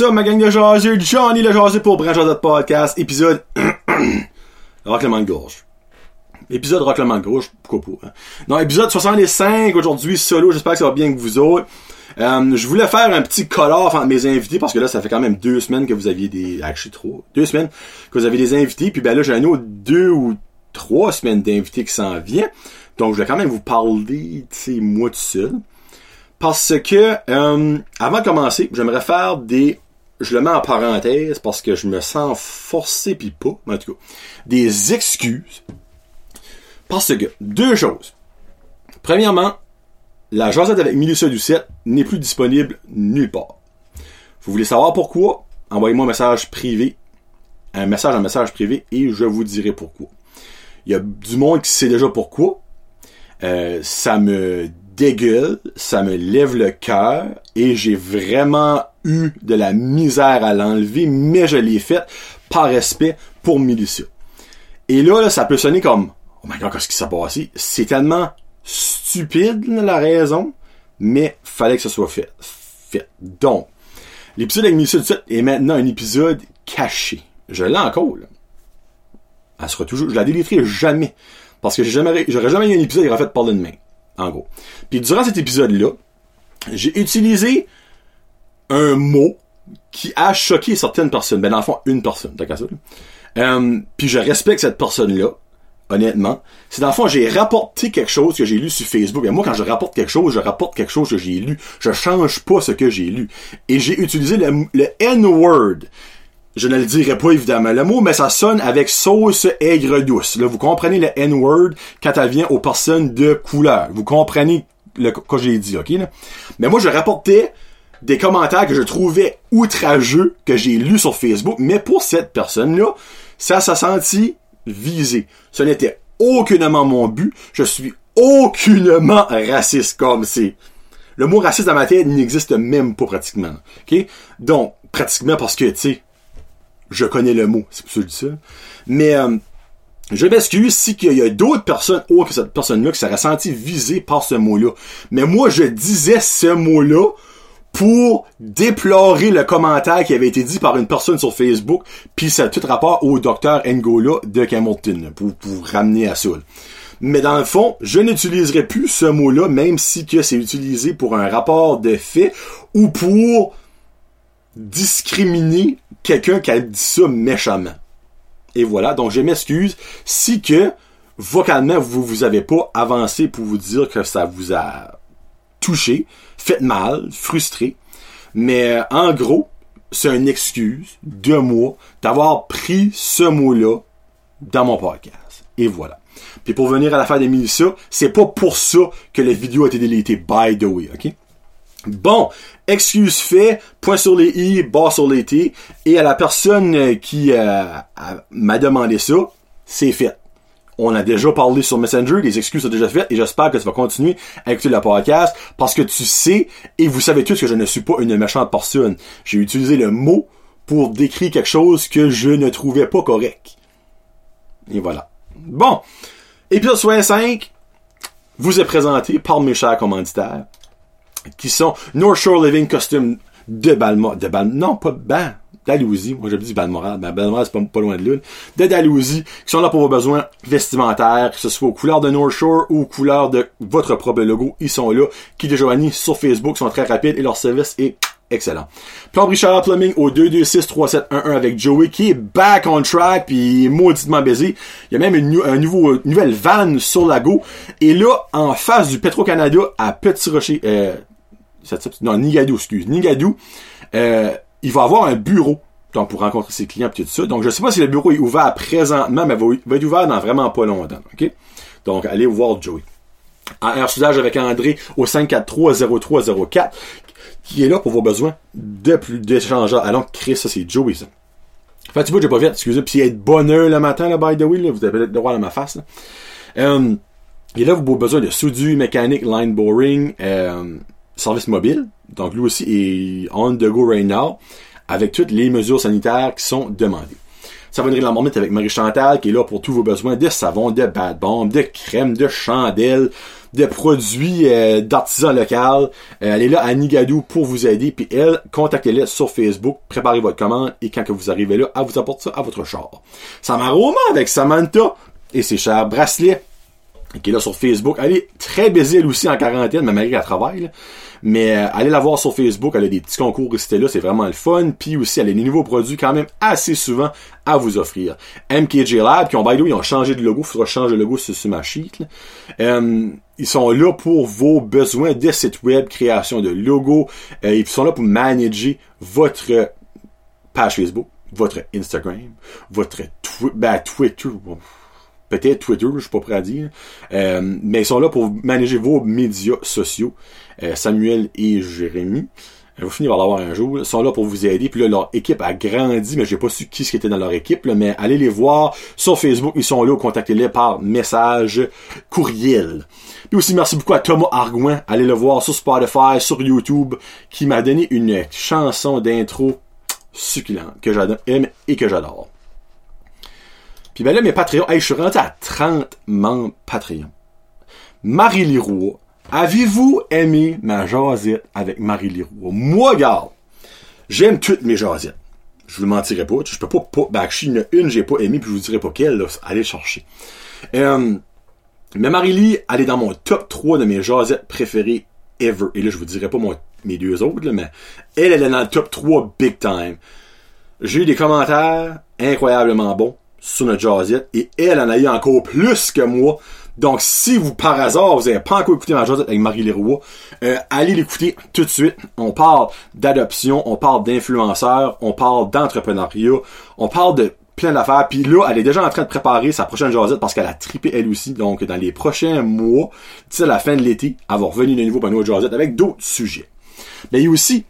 Up, ma gang de jaseux? Johnny le jaseux pour Branch Podcast, épisode Rocklement de gorge. Épisode Rocklement de gorge, pourquoi pas. Hein? Non, épisode 65, aujourd'hui, solo, j'espère que ça va bien avec vous autres. Euh, je voulais faire un petit color entre mes invités parce que là, ça fait quand même deux semaines que vous aviez des... Actually, trop. Deux semaines que vous avez des invités. Puis ben là, j'ai un autre deux ou trois semaines d'invités qui s'en viennent. Donc, je vais quand même vous parler, tu sais, moi tout seul. Parce que, euh, avant de commencer, j'aimerais faire des... Je le mets en parenthèse parce que je me sens forcé puis pas, en tout cas, des excuses. Parce que, deux choses. Premièrement, la jasette avec Milicia Doucette n'est plus disponible nulle part. Vous voulez savoir pourquoi? Envoyez-moi un message privé, un message en message privé et je vous dirai pourquoi. Il y a du monde qui sait déjà pourquoi. Euh, ça me dégueule, ça me lève le cœur et j'ai vraiment eu de la misère à l'enlever, mais je l'ai fait par respect pour Milicia. Et là, ça peut sonner comme Oh my god, qu'est-ce qui s'est passé? C'est tellement stupide la raison, mais fallait que ce soit fait. Fait. Donc, l'épisode avec Milicia est maintenant un épisode caché. Je l'ai encore, là. Elle sera toujours. Je la déliterai jamais. Parce que j'ai jamais, j'aurais jamais eu un épisode qui aurait fait parler de main en gros. Puis durant cet épisode-là, j'ai utilisé un mot qui a choqué certaines personnes. Ben, dans le fond, une personne, t'as qu'à ça. Euh, puis je respecte cette personne-là, honnêtement. C'est dans le fond, j'ai rapporté quelque chose que j'ai lu sur Facebook. Et moi, quand je rapporte quelque chose, je rapporte quelque chose que j'ai lu. Je change pas ce que j'ai lu. Et j'ai utilisé le, le N-word je ne le dirai pas évidemment le mot, mais ça sonne avec sauce aigre douce. Là, vous comprenez le N-word quand elle vient aux personnes de couleur. Vous comprenez le que j'ai dit, ok? Mais moi, je rapportais des commentaires que je trouvais outrageux que j'ai lus sur Facebook, mais pour cette personne-là, ça s'est senti visé. Ce n'était aucunement mon but. Je suis aucunement raciste comme c'est. Le mot raciste dans ma tête n'existe même pas pratiquement. OK? Donc, pratiquement parce que, tu sais, je connais le mot, c'est pour ça ça. Mais euh, je m'excuse si qu'il y a d'autres personnes autres que cette personne-là qui s'est senti visée par ce mot-là. Mais moi, je disais ce mot-là pour déplorer le commentaire qui avait été dit par une personne sur Facebook, puis ça a tout rapport au docteur Ngola de Hamilton, pour, pour ramener à ça. Mais dans le fond, je n'utiliserai plus ce mot-là, même si que c'est utilisé pour un rapport de fait ou pour discriminer quelqu'un qui a dit ça méchamment. Et voilà, donc je m'excuse si que vocalement vous vous avez pas avancé pour vous dire que ça vous a touché, fait mal, frustré. Mais en gros, c'est une excuse de moi d'avoir pris ce mot-là dans mon podcast. Et voilà. Puis pour venir à l'affaire des Mélissa, c'est pas pour ça que la vidéo a été délétée, by the way, ok? Bon, excuse fait, point sur les i, barre sur les t, et à la personne euh, qui euh, m'a demandé ça, c'est fait. On a déjà parlé sur Messenger, les excuses sont déjà faites, et j'espère que tu vas continuer à écouter le podcast, parce que tu sais, et vous savez tous que je ne suis pas une méchante personne. J'ai utilisé le mot pour décrire quelque chose que je ne trouvais pas correct. Et voilà. Bon, épisode 65 vous est présenté par mes chers commanditaires qui sont North Shore Living Costume de Balmoral, de Bal, non, pas ben, Dalhousie, moi j'ai dit Balmoral, ben Balmoral c'est pas, pas loin de l'une, de Dalhousie, qui sont là pour vos besoins vestimentaires, que ce soit aux couleurs de North Shore ou aux couleurs de votre propre logo, ils sont là, qui de Joanie sur Facebook sont très rapides et leur service est excellent. Plan Richard Plumbing au 226-3711 avec Joey qui est back on track puis mauditement baisé. Il y a même une, un nouveau, nouvelle van sur la go. Et là, en face du Petro-Canada à Petit Rocher, euh, non, Nigadou, excuse, Nigadou, euh, il va avoir un bureau donc pour rencontrer ses clients et tout ça. Donc je sais pas si le bureau est ouvert présentement, mais va, va être ouvert dans vraiment pas longtemps. Donc allez voir Joey. En soudage avec André au 543-0304 qui est là pour vos besoins de plus d'échangeurs. Alors, Chris, ça c'est Joey ça. Fait tu vois, j'ai pas fait, excusez, puis être bonheur le matin, là, by the way, là, vous avez le voir dans ma face. Là. Euh, et là, vous avez besoin de soudure, mécanique, line boring, euh, service mobile. Donc lui aussi est on the go right now avec toutes les mesures sanitaires qui sont demandées. Savonnerie La Marmite avec Marie Chantal qui est là pour tous vos besoins de savon, de bad bomb, de crème, de chandelle, de produits euh, d'artisans locaux. Euh, elle est là à Nigadou pour vous aider. Puis elle, contactez-la sur Facebook, préparez votre commande et quand que vous arrivez là, elle vous apporte ça à votre char. Samaroma avec Samantha et ses chers bracelets qui est là sur Facebook. Elle est très busy elle aussi en quarantaine, mais malgré qu'elle travaille. Mais euh, allez la voir sur Facebook, elle a des petits concours c'était là, c'est vraiment le fun. Puis aussi, elle a des nouveaux produits quand même assez souvent à vous offrir. MKJ Lab, qui ont, by the ils ont changé de logo, il faudra changer le logo sur, ma sheet. Euh, ils sont là pour vos besoins de site web, création de logo. Euh, ils sont là pour manager votre page Facebook, votre Instagram, votre ben, Twitter peut-être Twitter, je suis pas prêt à dire. Euh, mais ils sont là pour manager vos médias sociaux. Euh, Samuel et Jérémy. On va finir par l'avoir un jour. Ils sont là pour vous aider. Puis là, leur équipe a grandi, mais j'ai pas su qui était dans leur équipe. mais allez les voir sur Facebook. Ils sont là. Contactez-les par message courriel. Puis aussi, merci beaucoup à Thomas Argouin. Allez le voir sur Spotify, sur YouTube, qui m'a donné une chanson d'intro succulente que j'adore et que j'adore. Puis ben là, mes Patreons, hey, je suis rendu à 30 membres Patreon. Marie Leroy, avez-vous aimé ma jasette avec Marie Leroy? Moi, garde, j'aime toutes mes jasettes. Je vous mentirai pas. Je peux pas, pas ben, je une, une j'ai pas aimé, puis je vous dirai pas quelle, là. Allez chercher. Euh, mais Marie-Lie, elle est dans mon top 3 de mes jasettes préférées ever. Et là, je vous dirai pas mes deux autres, mais elle, elle est dans le top 3 big time. J'ai eu des commentaires incroyablement bons sur notre jazzette et elle en a eu encore plus que moi. Donc, si vous, par hasard, vous n'avez pas encore écouté ma jazzette avec Marie Leroy, euh, allez l'écouter tout de suite. On parle d'adoption, on parle d'influenceurs, on parle d'entrepreneuriat, on parle de plein d'affaires. Puis là, elle est déjà en train de préparer sa prochaine jazzette parce qu'elle a trippé elle aussi. Donc, dans les prochains mois, d'ici la fin de l'été, elle va revenir de nouveau pour une autre jazzette avec d'autres sujets. Mais il y a aussi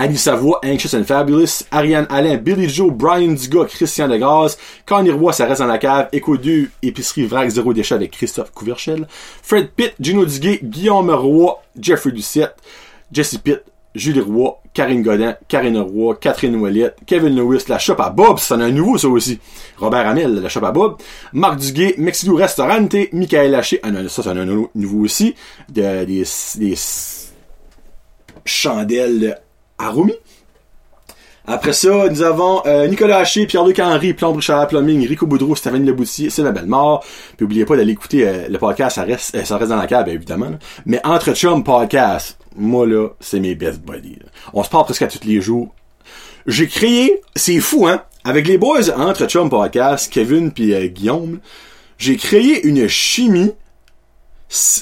Annie Savoie, Anxious and Fabulous, Ariane Alain, Billy Joe, Brian Dugas, Christian Degrasse, Connie Roy, ça reste dans la cave, Echo 2, Épicerie Vrac Zéro Déchet avec Christophe Couverchel, Fred Pitt, Gino Duguay, Guillaume Roy, Jeffrey Ducette, Jesse Pitt, Julie Roy, Karine Godin, Karine Roy, Catherine Ouellette, Kevin Lewis, La Shop à Bob, ça en a un nouveau ça aussi, Robert Hamel, La Shop à Bob, Marc Duguay, Mexico Restaurante, Michael Haché, ah ça, a un nouveau aussi, de, des, des chandelles Arumi. Après ça, nous avons euh, Nicolas Haché, Pierre-Luc Henry, Plomb Richard Plumbing, Rico Boudreau, Stéphane Leboutier, Sylvain Bellemare. Puis n'oubliez pas d'aller écouter euh, le podcast, ça reste, euh, ça reste dans la cave, évidemment. Mais Entre Chum Podcast, moi là, c'est mes best buddies. On se parle presque à tous les jours. J'ai créé, c'est fou hein, avec les boys Entre Chum Podcast, Kevin puis Guillaume, j'ai créé une chimie.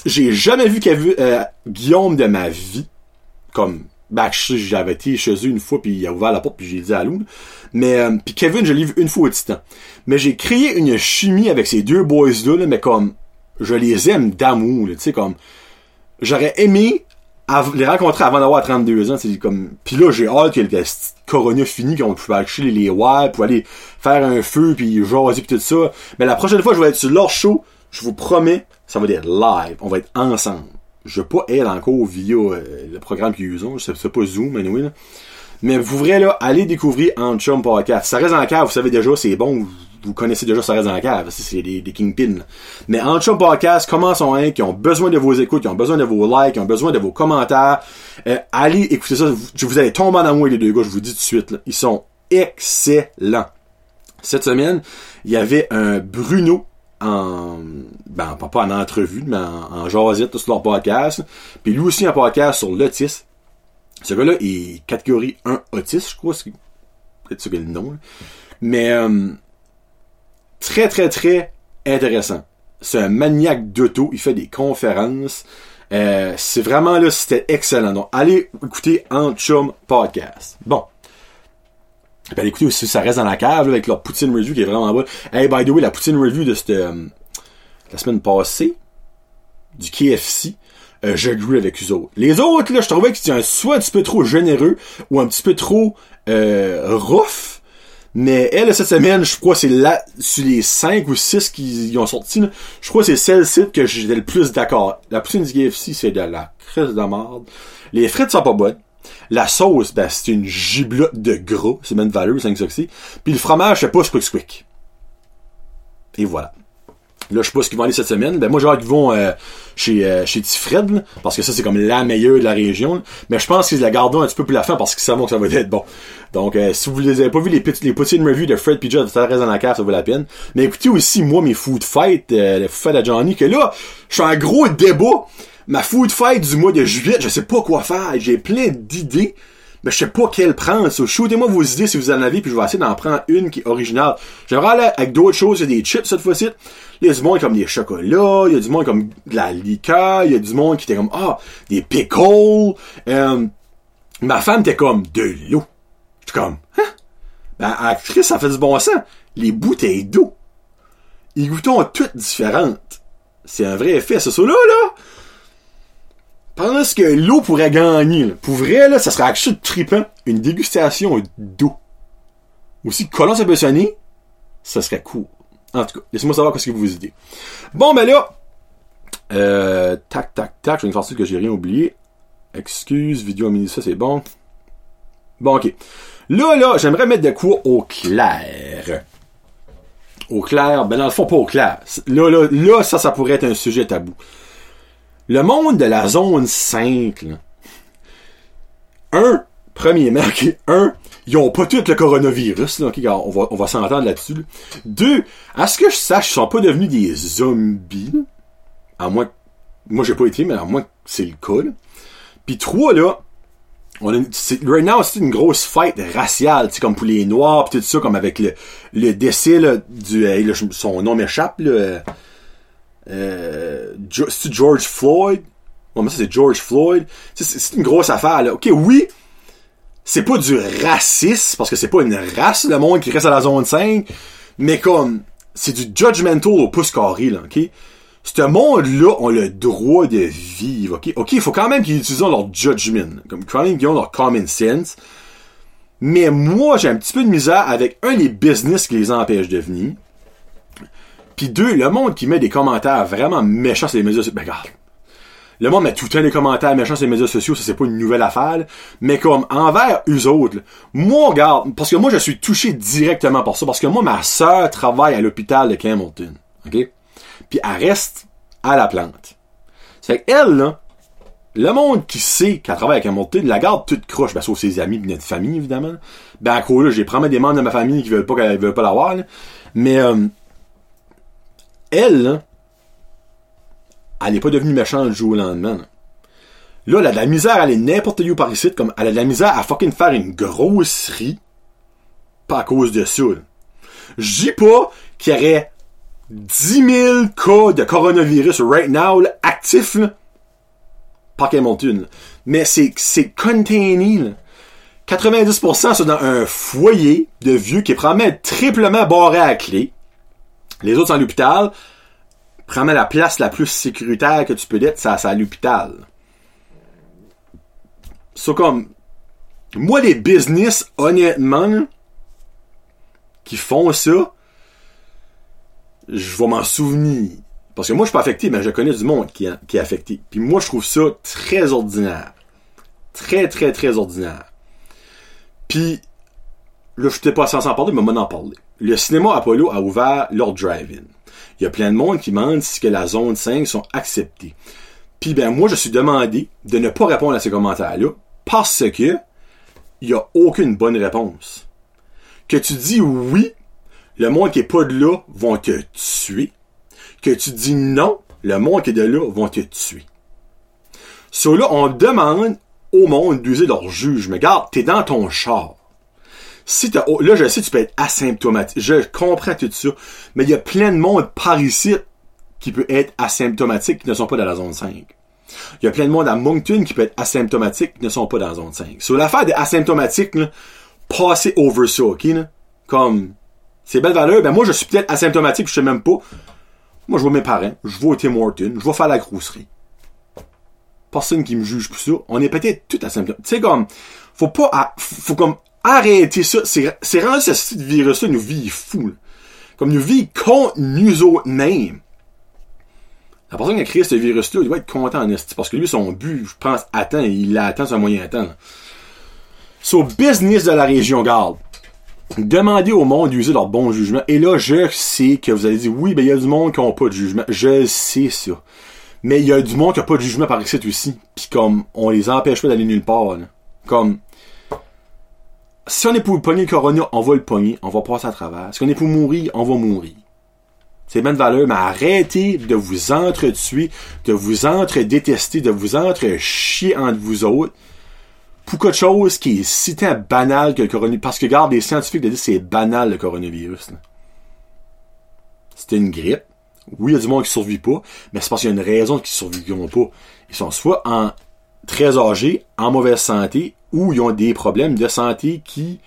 J'ai jamais vu Kevin, Guillaume de ma vie comme ben, j'avais été chez eux une fois, puis il a ouvert la porte, puis j'ai dit allô. Mais, euh, puis Kevin, je l'ai vu une fois au Titan. Mais j'ai créé une chimie avec ces deux boys-là, mais comme, je les aime d'amour, tu sais, comme, j'aurais aimé les rencontrer avant d'avoir 32 ans, c'est comme, puis là, j'ai hâte que le corona fini, qu'on puisse acheter les wires, pour aller faire un feu, puis jaser, puis tout ça. Mais la prochaine fois, je vais être sur leur show, je vous promets, ça va être live, on va être ensemble je pas elle encore via euh, le programme qu'ils usent. C'est pas Zoom, anyway. Mais vous verrez là, allez découvrir Anchum Podcast. Ça reste la cave, vous savez déjà, c'est bon, vous connaissez déjà ça reste la cave. C'est des, des kingpins. Mais Anchum Podcast, comment sont un qui ont besoin de vos écoutes, qui ont besoin de vos likes, qui ont besoin de vos commentaires. Euh, allez écouter ça. Vous, vous allez tomber en amour les deux gars, je vous dis tout de suite. Ils sont excellents. Cette semaine, il y avait un Bruno en ben pas en entrevue, mais en, en jasette sur leur podcast. Puis lui aussi un podcast sur l'autisme. Ce gars-là est catégorie 1 autiste, je crois, c'est peut-être ça le nom. Mais euh, très très très intéressant. C'est un maniaque d'auto, il fait des conférences. Euh, c'est vraiment là, c'était excellent. Donc allez écouter en chum podcast. Bon. Ben, écoutez aussi, ça reste dans la cave avec leur poutine review qui est vraiment bon. Hey, by the way, la poutine review de cette, euh, la semaine passée, du KFC, euh, j'ai avec eux autres. Les autres, là, je trouvais qu'ils étaient soit un petit peu trop généreux ou un petit peu trop euh, rough. Mais elle, cette semaine, je crois que c'est là, sur les 5 ou 6 qui ont sorti, je crois que c'est celle-ci que j'étais le plus d'accord. La poutine du KFC, c'est de la crise de merde. Les frites sont pas bonnes. La sauce, ben, c'est une giblotte de gras, c'est même valeur, 5 oxy. Puis le fromage, c'est pas squick squick. Et voilà. Là, je sais pas ce qu'ils vont aller cette semaine. Ben, moi, genre, ils vont euh, chez, euh, chez Tifred, parce que ça, c'est comme la meilleure de la région. Mais je pense qu'ils la gardent un petit peu plus la fin parce qu'ils savent que ça va être bon. Donc, euh, si vous les avez pas vu, les, petits, les poutines review de Fred Pidgeot, ça reste dans la carte, ça vaut la peine. Mais écoutez aussi, moi, mes food fight, les food fight à Johnny, que là, je suis en gros débat. Ma food fight du mois de juillet, je sais pas quoi faire. J'ai plein d'idées mais je sais pas quelle prendre. So, shootez-moi vos idées si vous en avez, puis je vais essayer d'en prendre une qui est originale. J'aimerais aller avec d'autres choses. Il y a des chips cette fois-ci. Il y a du monde comme des chocolats, il y a du monde comme de la liqueur, il y a du monde qui était comme, ah, des pickles. Euh, ma femme était comme, de l'eau. J'étais comme, hein? Ben, actrice, ça fait du bon sens. Les bouteilles d'eau. Ils goûtent toutes différentes. C'est un vrai effet, ce ça là, là pense que l'eau pourrait gagner. Pour vrai, là, ça serait actually trippant. Une dégustation d'eau. Aussi, collant sa sonner, ça serait cool. En tout cas, laissez-moi savoir ce que vous dites. Bon, ben là, euh, tac, tac, tac, je vais me faire que j'ai rien oublié. Excuse, vidéo mini, ça c'est bon. Bon, ok. Là, là, j'aimerais mettre de quoi au clair. Au clair, ben dans le fond, pas au clair. Là, là, là, ça, ça pourrait être un sujet tabou. Le monde de la zone 5, là, un, premièrement, un, ils ont pas tout le coronavirus, là, on va, on va s'entendre là-dessus. Deux, à ce que je sache, ils sont pas devenus des zombies, à moins moi j'ai pas été, mais à moins que c'est le cas. Là. Puis trois, là, on a, right now, c'est une grosse fête raciale, comme pour les Noirs, pis tout ça, comme avec le, le décès là, du... son nom m'échappe, là, euh, George Floyd? Bon, mais ça, c'est George Floyd. C'est une grosse affaire, là. OK, oui, c'est pas du racisme, parce que c'est pas une race, le monde qui reste à la zone 5, mais comme, c'est du judgmental au pouce carré, là, OK? Ce monde-là ont le droit de vivre, OK? OK, il faut quand même qu'ils utilisent leur judgment, comme quand même qu'ils ont leur common sense. Mais moi, j'ai un petit peu de misère avec un des business qui les empêche de venir. Puis deux, le monde qui met des commentaires vraiment méchants sur les médias sociaux. Ben, regarde. Le monde met tout le temps des commentaires méchants sur les médias sociaux, ça c'est pas une nouvelle affaire. Mais comme envers eux autres, moi, regarde, parce que moi je suis touché directement par ça, parce que moi, ma soeur travaille à l'hôpital de Campbellton. OK? Puis elle reste à la plante. C'est qu'elle, là, le monde qui sait qu'elle travaille à Campbellton, la garde toute croche, ben, sauf ses amis et notre famille, évidemment. Ben, à quoi, là, j'ai promis des membres de ma famille qui veulent pas, qu'elle veulent pas l'avoir, Mais, euh, elle, elle n'est pas devenue méchante du jour au lendemain. Là. elle a de la misère à aller n'importe où par ici, comme elle a de la misère à fucking faire une grosserie. Pas à cause de ça. Je dis pas qu'il y aurait 10 000 cas de coronavirus right now, actifs, là, par Montune. Mais c'est, c'est containé, 90% c'est dans un foyer de vieux qui est probablement triplement barré à clé. Les autres sont à l'hôpital. Prends la place la plus sécuritaire que tu peux être, c'est à l'hôpital. C'est comme, moi, les business, honnêtement, qui font ça, je vais m'en souvenir. Parce que moi, je suis pas affecté, mais je connais du monde qui, qui est affecté. Puis moi, je trouve ça très ordinaire. Très, très, très ordinaire. Puis, là, je n'étais pas censé en parler, mais moi, en parler le cinéma Apollo a ouvert leur drive-in. Il y a plein de monde qui demande si que la zone 5 sont acceptés. Puis ben moi je suis demandé de ne pas répondre à ces commentaires-là parce que il y a aucune bonne réponse. Que tu dis oui, le monde qui est pas de là vont te tuer. Que tu dis non, le monde qui est de là vont te tuer. So là, on demande au monde d'user leur juge. Mais garde, t'es dans ton char si t'as, là, je sais, tu peux être asymptomatique. Je comprends tout ça. Mais il y a plein de monde par ici qui peut être asymptomatique qui ne sont pas dans la zone 5. Il y a plein de monde à Moncton qui peut être asymptomatique qui ne sont pas dans la zone 5. Sur l'affaire des asymptomatiques, là, passez over ça, ok, là? Comme, c'est belle valeur, ben moi, je suis peut-être asymptomatique, je sais même pas. Moi, je vois mes parents, je vois Tim Horton, je vais faire la grosserie. Personne qui me juge pour ça. On est peut-être tout asymptomatique. Tu sais, comme, faut pas, faut comme Arrêtez ça. C'est rendu ce virus-là nous vit fou. Comme nous vit contre nous autres mêmes. La personne qui a créé ce virus-là, il va être content en esti. Parce que lui, son but, je pense, attend, il l'attend sur un moyen temps. So, business de la région, garde. Demandez au monde d'user leur bon jugement. Et là, je sais que vous allez dire, oui, ben, il y a du monde qui n'a pas de jugement. Je sais ça. Mais il y a du monde qui n'a pas de jugement par ici aussi. Puis comme, on les empêche pas d'aller nulle part, là. Comme, si on est pour pogner le corona, on va le pogner, on va passer à travers. Si on est pour mourir, on va mourir. C'est même valeur, mais arrêtez de vous entretuer, de vous entre-détester, de vous entre-chier entre vous autres pour quelque chose qui est si tant banal que le coronavirus. Parce que, regarde, les scientifiques disent que c'est banal le coronavirus. C'était une grippe. Oui, il y a du monde qui survit pas, mais c'est parce qu'il y a une raison qu'ils survivront pas. Ils sont soit en très âgés, en mauvaise santé, ou ils ont des problèmes de santé qui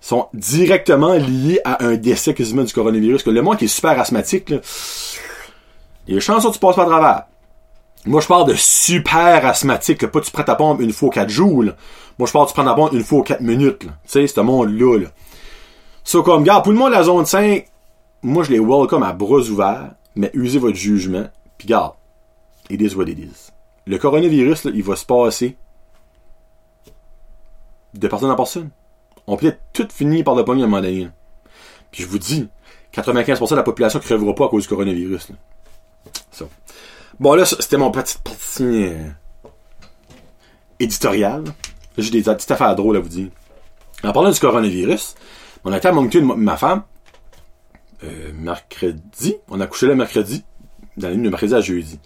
sont directement liés à un décès quasiment du coronavirus. Que le monde qui est super asthmatique, là, les chances sont que tu passes pas à travers. Moi, je parle de super asthmatique, que pas tu prends ta pompe une fois quatre jours. Moi, je parle tu prends ta pompe une fois quatre minutes. Tu sais, c'est un monde-là. Là. So, comme, gars, pour le monde de la zone 5, moi, je les welcome à bras ouverts, mais usez votre jugement, puis garde, it is what it is. Le coronavirus, là, il va se passer de personne en personne. On peut être tout fini par le pognon à un donné. Puis je vous dis, 95% de la population ne crèvera pas à cause du coronavirus. Bon, là, c'était mon petit partie euh, éditorial. J'ai des petites affaires drôles à vous dire. En parlant du coronavirus, on a été à Moncton, ma femme, euh, mercredi. On a couché le mercredi, dans la nuit de mercredi à jeudi.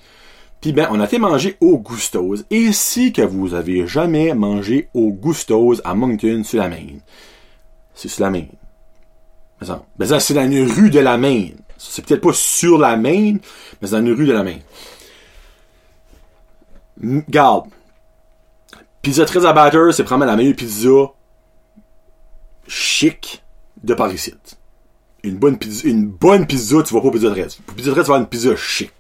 Puis ben, on a été manger au Gusto's. Et si que vous avez jamais mangé au Gusto's à Moncton sur la Main, c'est sur la Main. Ben ça, c'est dans une rue de la Main. C'est peut-être pas sur la Main, mais c'est dans une rue de la Main. Garde. Pizza très abatteur, c'est probablement la meilleure pizza chic de Paris Une bonne pizza, une bonne pizza, tu vas pas pizza 13. Pour pizza 13, tu vas avoir une pizza chic.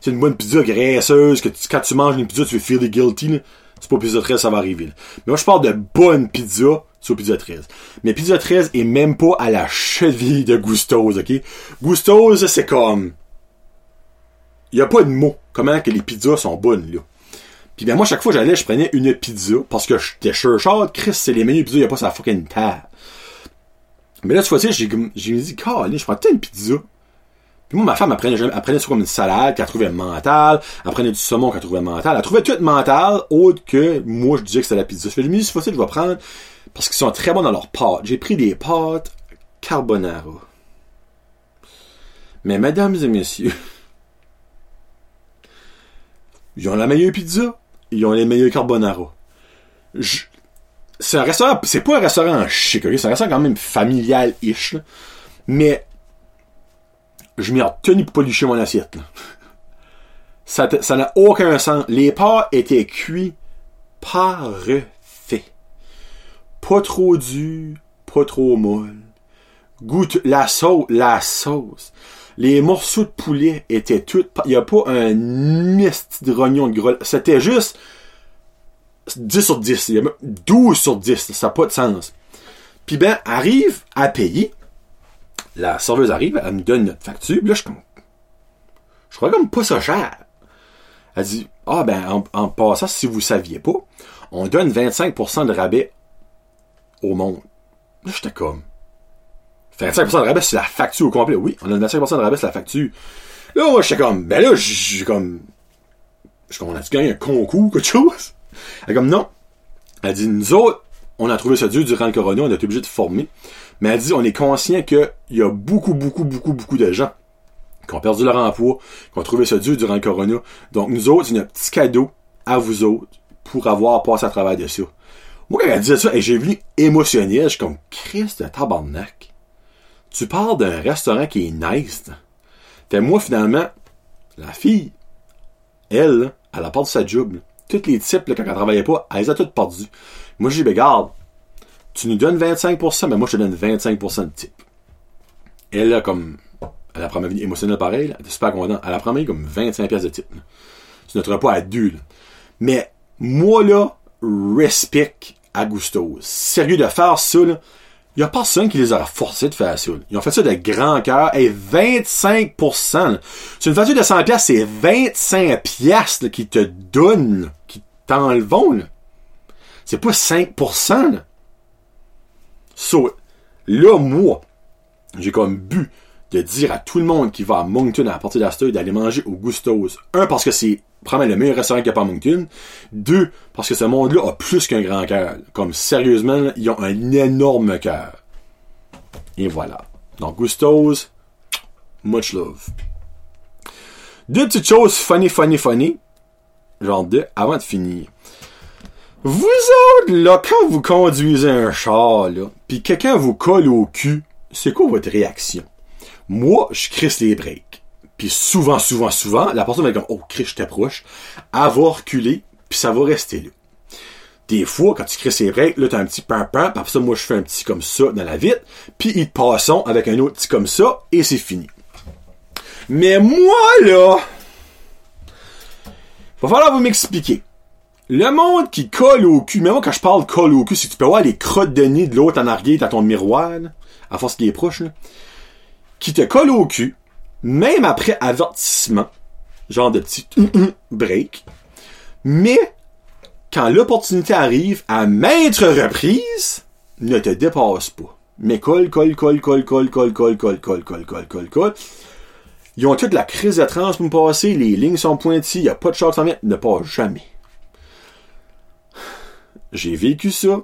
C'est une bonne pizza graisseuse, que quand tu manges une pizza, tu feel guilty, C'est pas pizza 13, ça va arriver, Mais moi, je parle de bonne pizza sur pizza 13. Mais pizza 13 est même pas à la cheville de Gusto's, ok? Gusto's, c'est comme, il y a pas de mots. Comment que les pizzas sont bonnes, là. Puis ben moi, chaque fois j'allais, je prenais une pizza, parce que j'étais sure Chris, c'est les menus pizza, il a pas sa fucking table. Mais là, tu vois, j'ai, j'ai dit, calé, je prends peut-être une pizza? Puis moi, ma femme, elle prenait, comme une salade qu'elle trouvait mentale, elle prenait du saumon qu'elle trouvait mental, elle trouvait tout mental, autre que moi, je disais que c'était la pizza. Je fais, je me facile, je vais prendre, parce qu'ils sont très bons dans leurs pâtes. J'ai pris des pâtes carbonara. Mais mesdames et messieurs, ils ont la meilleure pizza, ils ont les meilleurs carbonara. C'est un restaurant, c'est pas un restaurant chic, c'est un restaurant quand même familial-ish, mais je m'y ai retenu pour pas licher mon assiette. Là. Ça n'a aucun sens. Les pâtes étaient cuits parfait. Pas trop dur, pas trop molle. Goûte la sauce, la sauce. Les morceaux de poulet étaient tout. Il n'y a pas un mist de rognon de gros. C'était juste 10 sur 10. 12 sur 10. Ça n'a pas de sens. Puis ben, arrive à payer. La serveuse arrive, elle me donne notre facture. là, je comme. Je crois comme pas ça cher. Elle dit Ah ben, en, passant, si vous saviez pas, on donne 25% de rabais au monde. Là, j'étais comme. 25% de rabais, c'est la facture au complet. Oui, on a 25% de rabais, c'est la facture. Là, moi, j'étais comme, ben là, j'ai comme, je on a-tu gagné un concours, quelque chose? Elle comme, non. Elle dit, nous autres, on a trouvé ça dur durant le corona, on a été obligé de former. Mais elle dit, on est conscient qu'il y a beaucoup, beaucoup, beaucoup, beaucoup de gens qui ont perdu leur emploi, qui ont trouvé ça dur durant le corona. Donc, nous autres, c'est un petit cadeau à vous autres pour avoir passé à travers de ça. Moi, quand elle disait ça, j'ai vu émotionnel, je suis comme, Christ de tabarnak tu parles d'un restaurant qui est nice. Fait moi, finalement, la fille, elle, elle a perdu sa job. Toutes les types, là, quand elle travaillait pas, elle les a toutes perdues. Moi, j'ai dit, ben, garde, tu nous donnes 25%, mais moi, je te donne 25% de type. Elle, là, comme, elle a ma vie émotionnelle pareil, elle était super contente. Elle a promis comme 25 pièces de type. Tu ne pas à deux, là. Mais, moi, là, respect à Gusto. Sérieux de faire ça, Il y a personne qui les a forcés de faire ça. Ils ont fait ça de grand cœur. Et 25%. C'est une facture de 100 pièces, c'est 25 pièces qui te donnent, qui t'enlevont. C'est pas 5%. Là. So, là, moi, j'ai comme but de dire à tout le monde qui va à Moncton à partir d'Astor d'aller manger au Gusto's. Un, parce que c'est probablement le meilleur restaurant qu'il y a pas à Moncton. Deux, parce que ce monde-là a plus qu'un grand cœur. Comme sérieusement, ils ont un énorme cœur. Et voilà. Donc Gusto's, much love. Deux petites choses funny, funny, funny. Genre deux, avant de finir. Vous autres, là, quand vous conduisez un char, là, pis quelqu'un vous colle au cul, c'est quoi votre réaction? Moi, je crisse les breaks. Puis souvent, souvent, souvent, la personne va dire oh, Chris, je t'approche. Elle va reculer, puis ça va rester là. Des fois, quand tu crisses les breaks, là, t'as un petit puis après ça, moi, je fais un petit comme ça dans la vitre, puis ils te passent avec un autre petit comme ça, et c'est fini. Mais moi, là, va falloir vous m'expliquer. Le monde qui colle au cul, même moi quand je parle colle au cul, si tu peux voir les crottes de nez de l'autre en arrière dans ton miroir, à force qu'il est proche, là, qui te colle au cul, même après avertissement, genre de petit break, mais quand l'opportunité arrive à maintes reprises, ne te dépasse pas. Mais colle, colle, colle, colle, colle, colle, colle, colle, colle, colle, colle, colle, colle. Ils ont toute la crise de trans pour me passer, les lignes sont pointies, il n'y a pas de sans vient, ne passe jamais. J'ai vécu ça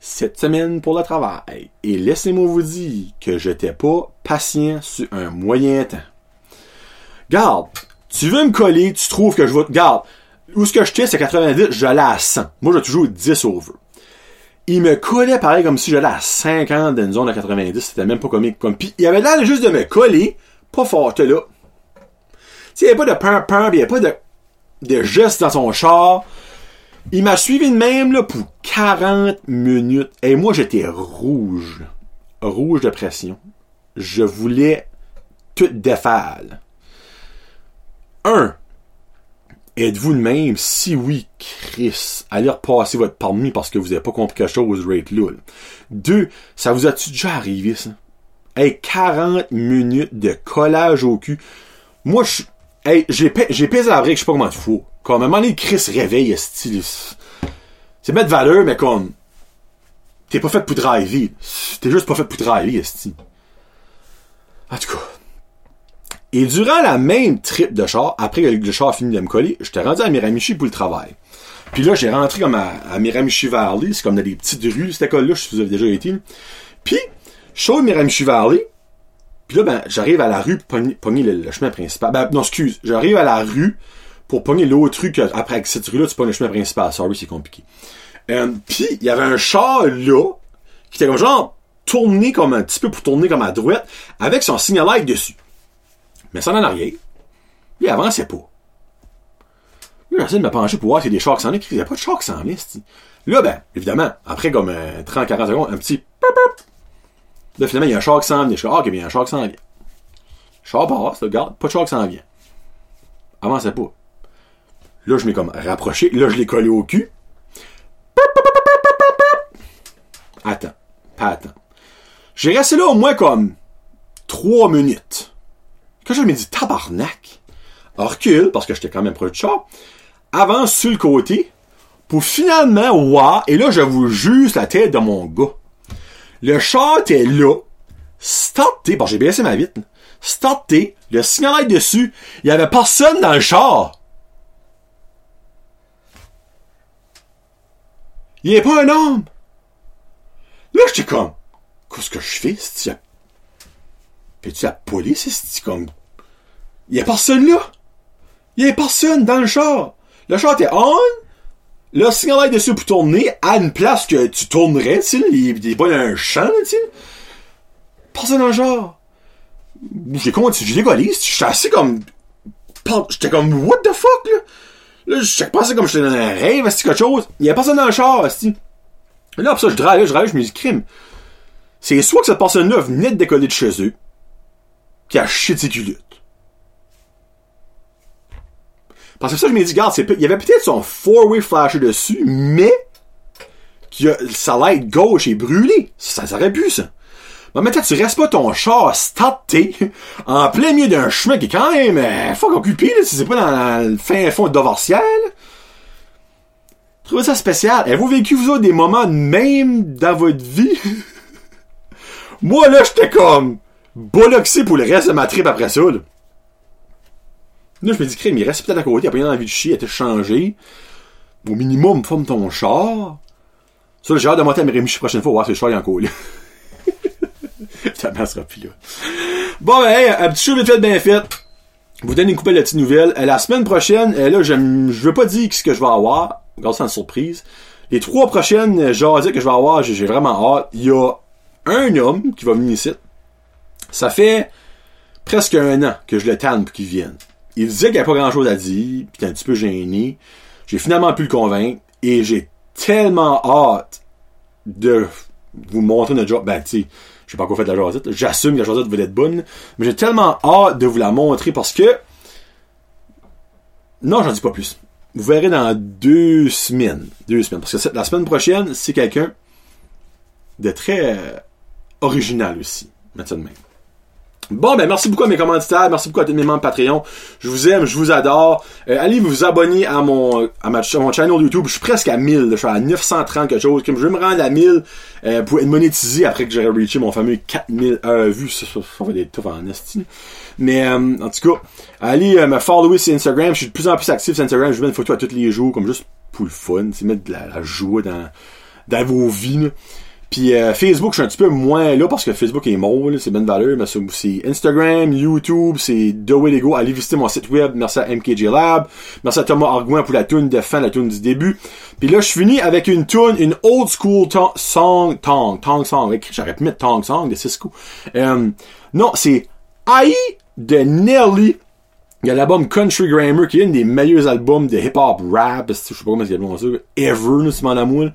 cette semaine pour le travail. Et laissez-moi vous dire que j'étais pas patient sur un moyen temps. Garde, tu veux me coller, tu trouves que je vais... Garde, où ce que je c'est 90, j'allais à 100. Moi, j'ai toujours 10 over. Il me collait pareil comme si j'allais à 50 dans une zone à 90. C'était même pas comique. Comme, pis il avait l'air juste de me coller, pas fort là. Tu il n'y avait pas de peur, peur, il n'y avait pas de, de geste dans son char. Il m'a suivi de même là, pour 40 minutes. Et moi, j'étais rouge. Rouge de pression. Je voulais tout défaire. Un, êtes-vous de même? Si oui, Chris, allez repasser votre permis parce que vous n'avez pas compris quelque chose, rate là. Deux, ça vous a-tu déjà arrivé, ça? Hey, 40 minutes de collage au cul. Moi, je j'ai, pesé la brique, je sais pas comment tu fous. Comme, à un moment donné, Chris réveille, style. C'est mettre valeur, mais comme, t'es pas fait pour driver. T'es juste pas fait pour driver, esti. En tout cas. Et durant la même trip de char, après que le char a fini de me coller, j'étais rendu à Miramichi pour le travail. Puis là, j'ai rentré comme à, Miramichi Valley, c'est comme dans des petites rues, cette école-là, je si vous avez déjà été. Puis, je suis Miramichi Valley, puis là, ben, j'arrive à la rue pogner, le, chemin principal. Ben, non, excuse. J'arrive à la rue pour pogner l'autre rue après, avec cette rue-là, tu pognes le chemin principal. Sorry, c'est compliqué. Euh, puis, il y avait un char là, qui était comme genre, tourné comme un petit peu pour tourner comme à droite, avec son signal dessus. Mais ça en arrière. Il avançait pas. Là, j'essaie de me pencher pour voir s'il y a des chars qui s'en viennent. Il n'y a pas de chars qui s'en viennent, Là, ben, évidemment, après comme 30-40 euh, secondes, un petit Là, finalement, il y a un char qui s'en vient. Je suis ah, ok, bien, il y a un char qui s'en vient. Char passe, regarde, pas de char qui s'en vient. Avancez pas. Là, je m'ai comme rapproché. Là, je l'ai collé au cul. Attends. Pas attends. J'ai resté là au moins comme trois minutes. Quand je me dis tabarnak, recule, parce que j'étais quand même proche du char, avance sur le côté, pour finalement, wow, et là, je vous juste la tête de mon gars. Le char était là, starté, bon, j'ai baissé ma vitre, starté, le signal dessus, il y avait personne dans le char. Il avait pas un homme. Là, j'étais comme, qu'est-ce que je fais, c'est Fais-tu la police, c'est comme, il y a personne là. Il y a personne dans le char. Le char était on, le signal dessus pour tourner à une place que tu tournerais, tu il est pas dans un champ, tu. Personne dans le genre. J'ai continué, j'ai décollé, j'étais assez comme, j'étais comme, what the fuck, là? Là, je pensais comme j'étais dans un rêve, c'est quelque chose? Il y a personne dans le char, esti. Là, pour ça, je drive, je drive, je me dis, crime. C'est soit que cette personne-là venait de décoller de chez eux, qui a chié de ses. Parce que ça, je me dis, regarde, il y avait peut-être son four-way flasher dessus, mais que sa light gauche est brûlée. Ça, ça aurait pu, ça. Mais maintenant, tu restes pas ton char starté en plein milieu d'un chemin qui est quand même euh, fuck occupé, là, si c'est pas dans le fin fond de. Trouvez ça spécial. Avez-vous vécu, vous autres, des moments de même dans votre vie? Moi, là, j'étais comme bolloxé pour le reste de ma trip après ça, là. Là, je me dis, crème, il reste peut-être à côté, il a pas envie de chier, il a été changé. Au minimum, forme ton char. Ça, j'ai hâte de monter à Mérémy la prochaine fois, voir si le char est en colis. Sera plus là. Bon, ben, un petit show vite fait, bien fait. Vous donne une coupelle de petites nouvelles. Euh, la semaine prochaine, euh, là, je, je veux pas dire ce que je vais avoir. Regarde ça en surprise. Les trois prochaines euh, jasettes que je vais avoir, j'ai vraiment hâte. Il y a un homme qui va venir ici. Ça fait presque un an que je le tanne pour qu'il vienne. Il disait qu'il n'y avait pas grand chose à dire, puis était un petit peu gêné. J'ai finalement pu le convaincre, et j'ai tellement hâte de vous montrer notre job. Ben, tu je sais pas quoi faire de la jasette. J'assume que la jasette va être bonne. Mais j'ai tellement hâte de vous la montrer parce que. Non, j'en dis pas plus. Vous verrez dans deux semaines. Deux semaines. Parce que la semaine prochaine, c'est quelqu'un de très euh, original aussi. De même. Bon, ben merci beaucoup à mes commanditaires, merci beaucoup à tous mes membres Patreon. Je vous aime, je vous adore. Euh, allez vous abonner à mon à, ma, mon channel YouTube. Je suis presque à 1000, je suis à 930 quelque chose. Comme je vais me rendre à 1000 euh, pour être monétisé après que j'aurai reaché mon fameux 4000 heures vues. Ça, va être tough en estime. Mais euh, en tout cas, allez me follower sur Instagram. Je suis de plus en plus actif sur Instagram. Je mets une photo à tous les jours, comme juste pour le fun. C'est mettre de la, joie dans, dans vos vies. Puis euh, Facebook, je suis un petit peu moins là parce que Facebook est mort, c'est bonne valeur, mais c'est Instagram, YouTube, c'est The Way to. Allez visiter mon site web, merci à MKJ Lab, merci à Thomas Arguin pour la tune de fin, la tune du début. Puis là, je finis avec une tune, une old school song, tong, tong song, j'aurais pu mettre tong song de Cisco. Euh, non, c'est I de Nelly. Il y a l'album Country Grammar qui est un des meilleurs albums de hip-hop rap, je sais pas comment c'est ça, ever, c'est mon amour.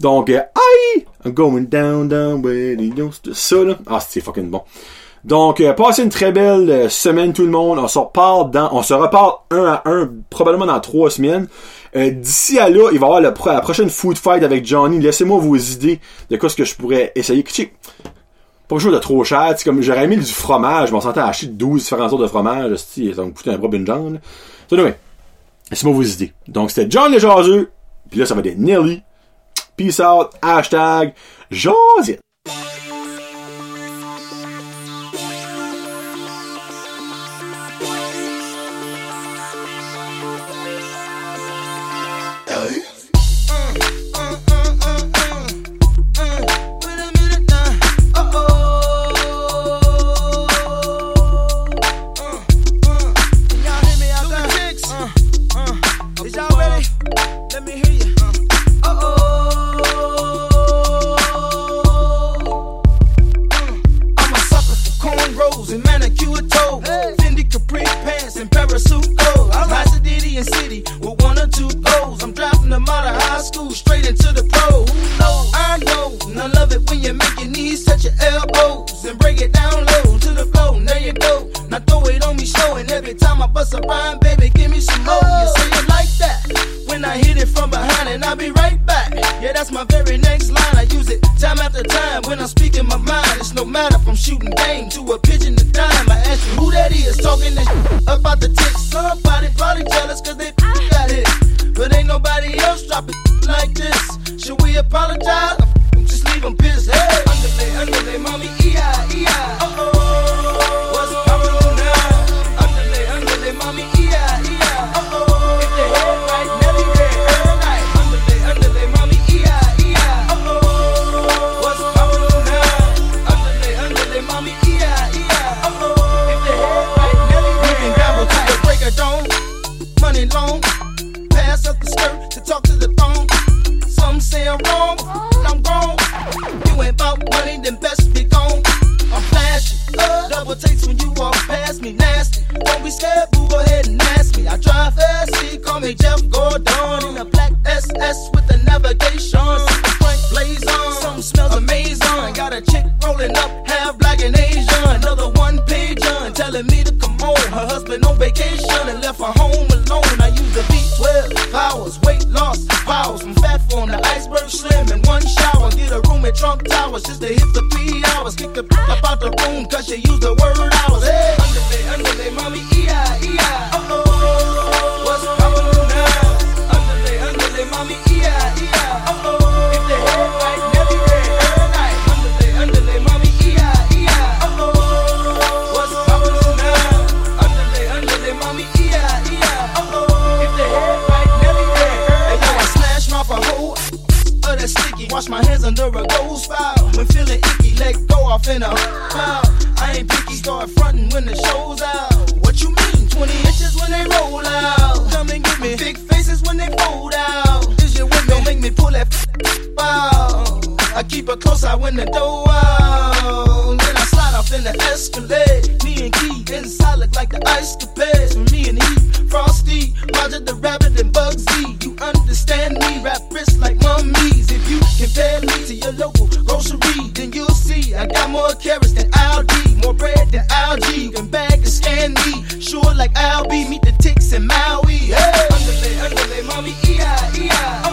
Donc, euh, aïe! I'm going down, down, where Ça, là. Ah, c'est fucking bon. Donc, euh, passez une très belle euh, semaine tout le monde. On se reparle on se reparle un à un, probablement dans trois semaines. D'ici à là, il va y avoir la prochaine food fight avec Johnny. Laissez-moi vos idées de quoi ce que je pourrais essayer. Pas quelque chose de trop cher. C'est comme j'aurais mis du fromage. M'en sentais à acheter 12 différents sortes de fromage. Ça me coûtait un bras une jambe. Ça, laissez-moi vos idées. Donc, c'était John le jaseux. Puis là, ça va être Nelly. Peace out. Hashtag Josette. baby, give me some more. You say it like that when I hit it from behind, and I'll be right back. Yeah, that's my very next line. I use it time after time when I'm speaking my mind. It's no matter from shooting game to a pigeon to dime. I ask you who that is talking this about the ticks. Somebody probably jealous cause they ah. got hit. But ain't nobody else dropping like this. Should we apologize? Just leave them pissed. Hey, underlay, underlay, mommy, E-I, E-I. Uh-oh. SS with the navigation. Blank blaze on, something smells amazing. Got a chick rolling up, half black and Asian. Another one page on, telling me to come home. Her husband on vacation and left her home alone. I use the V12, powers, weight loss vows. From fat form The iceberg slim in one shower. Get a room at Trump Towers just to hit the P hours. Kick the up out the room, cause she used the word when they fold out. Is you with me? Don't make me pull that out. I keep a close eye when the door out. Off in the Escalade. Me and Key inside look like the ice capades. For me and he, Frosty, Roger the Rabbit and Bugsy. You understand me? Rap wrists like mummies. If you compare me to your local grocery, then you'll see I got more carrots than Aldi, more bread than algae. You can bag and scan me, sure like Albie. Meet the ticks in Maui. Hey, underlay, underlay, mommy, E-I, E-I.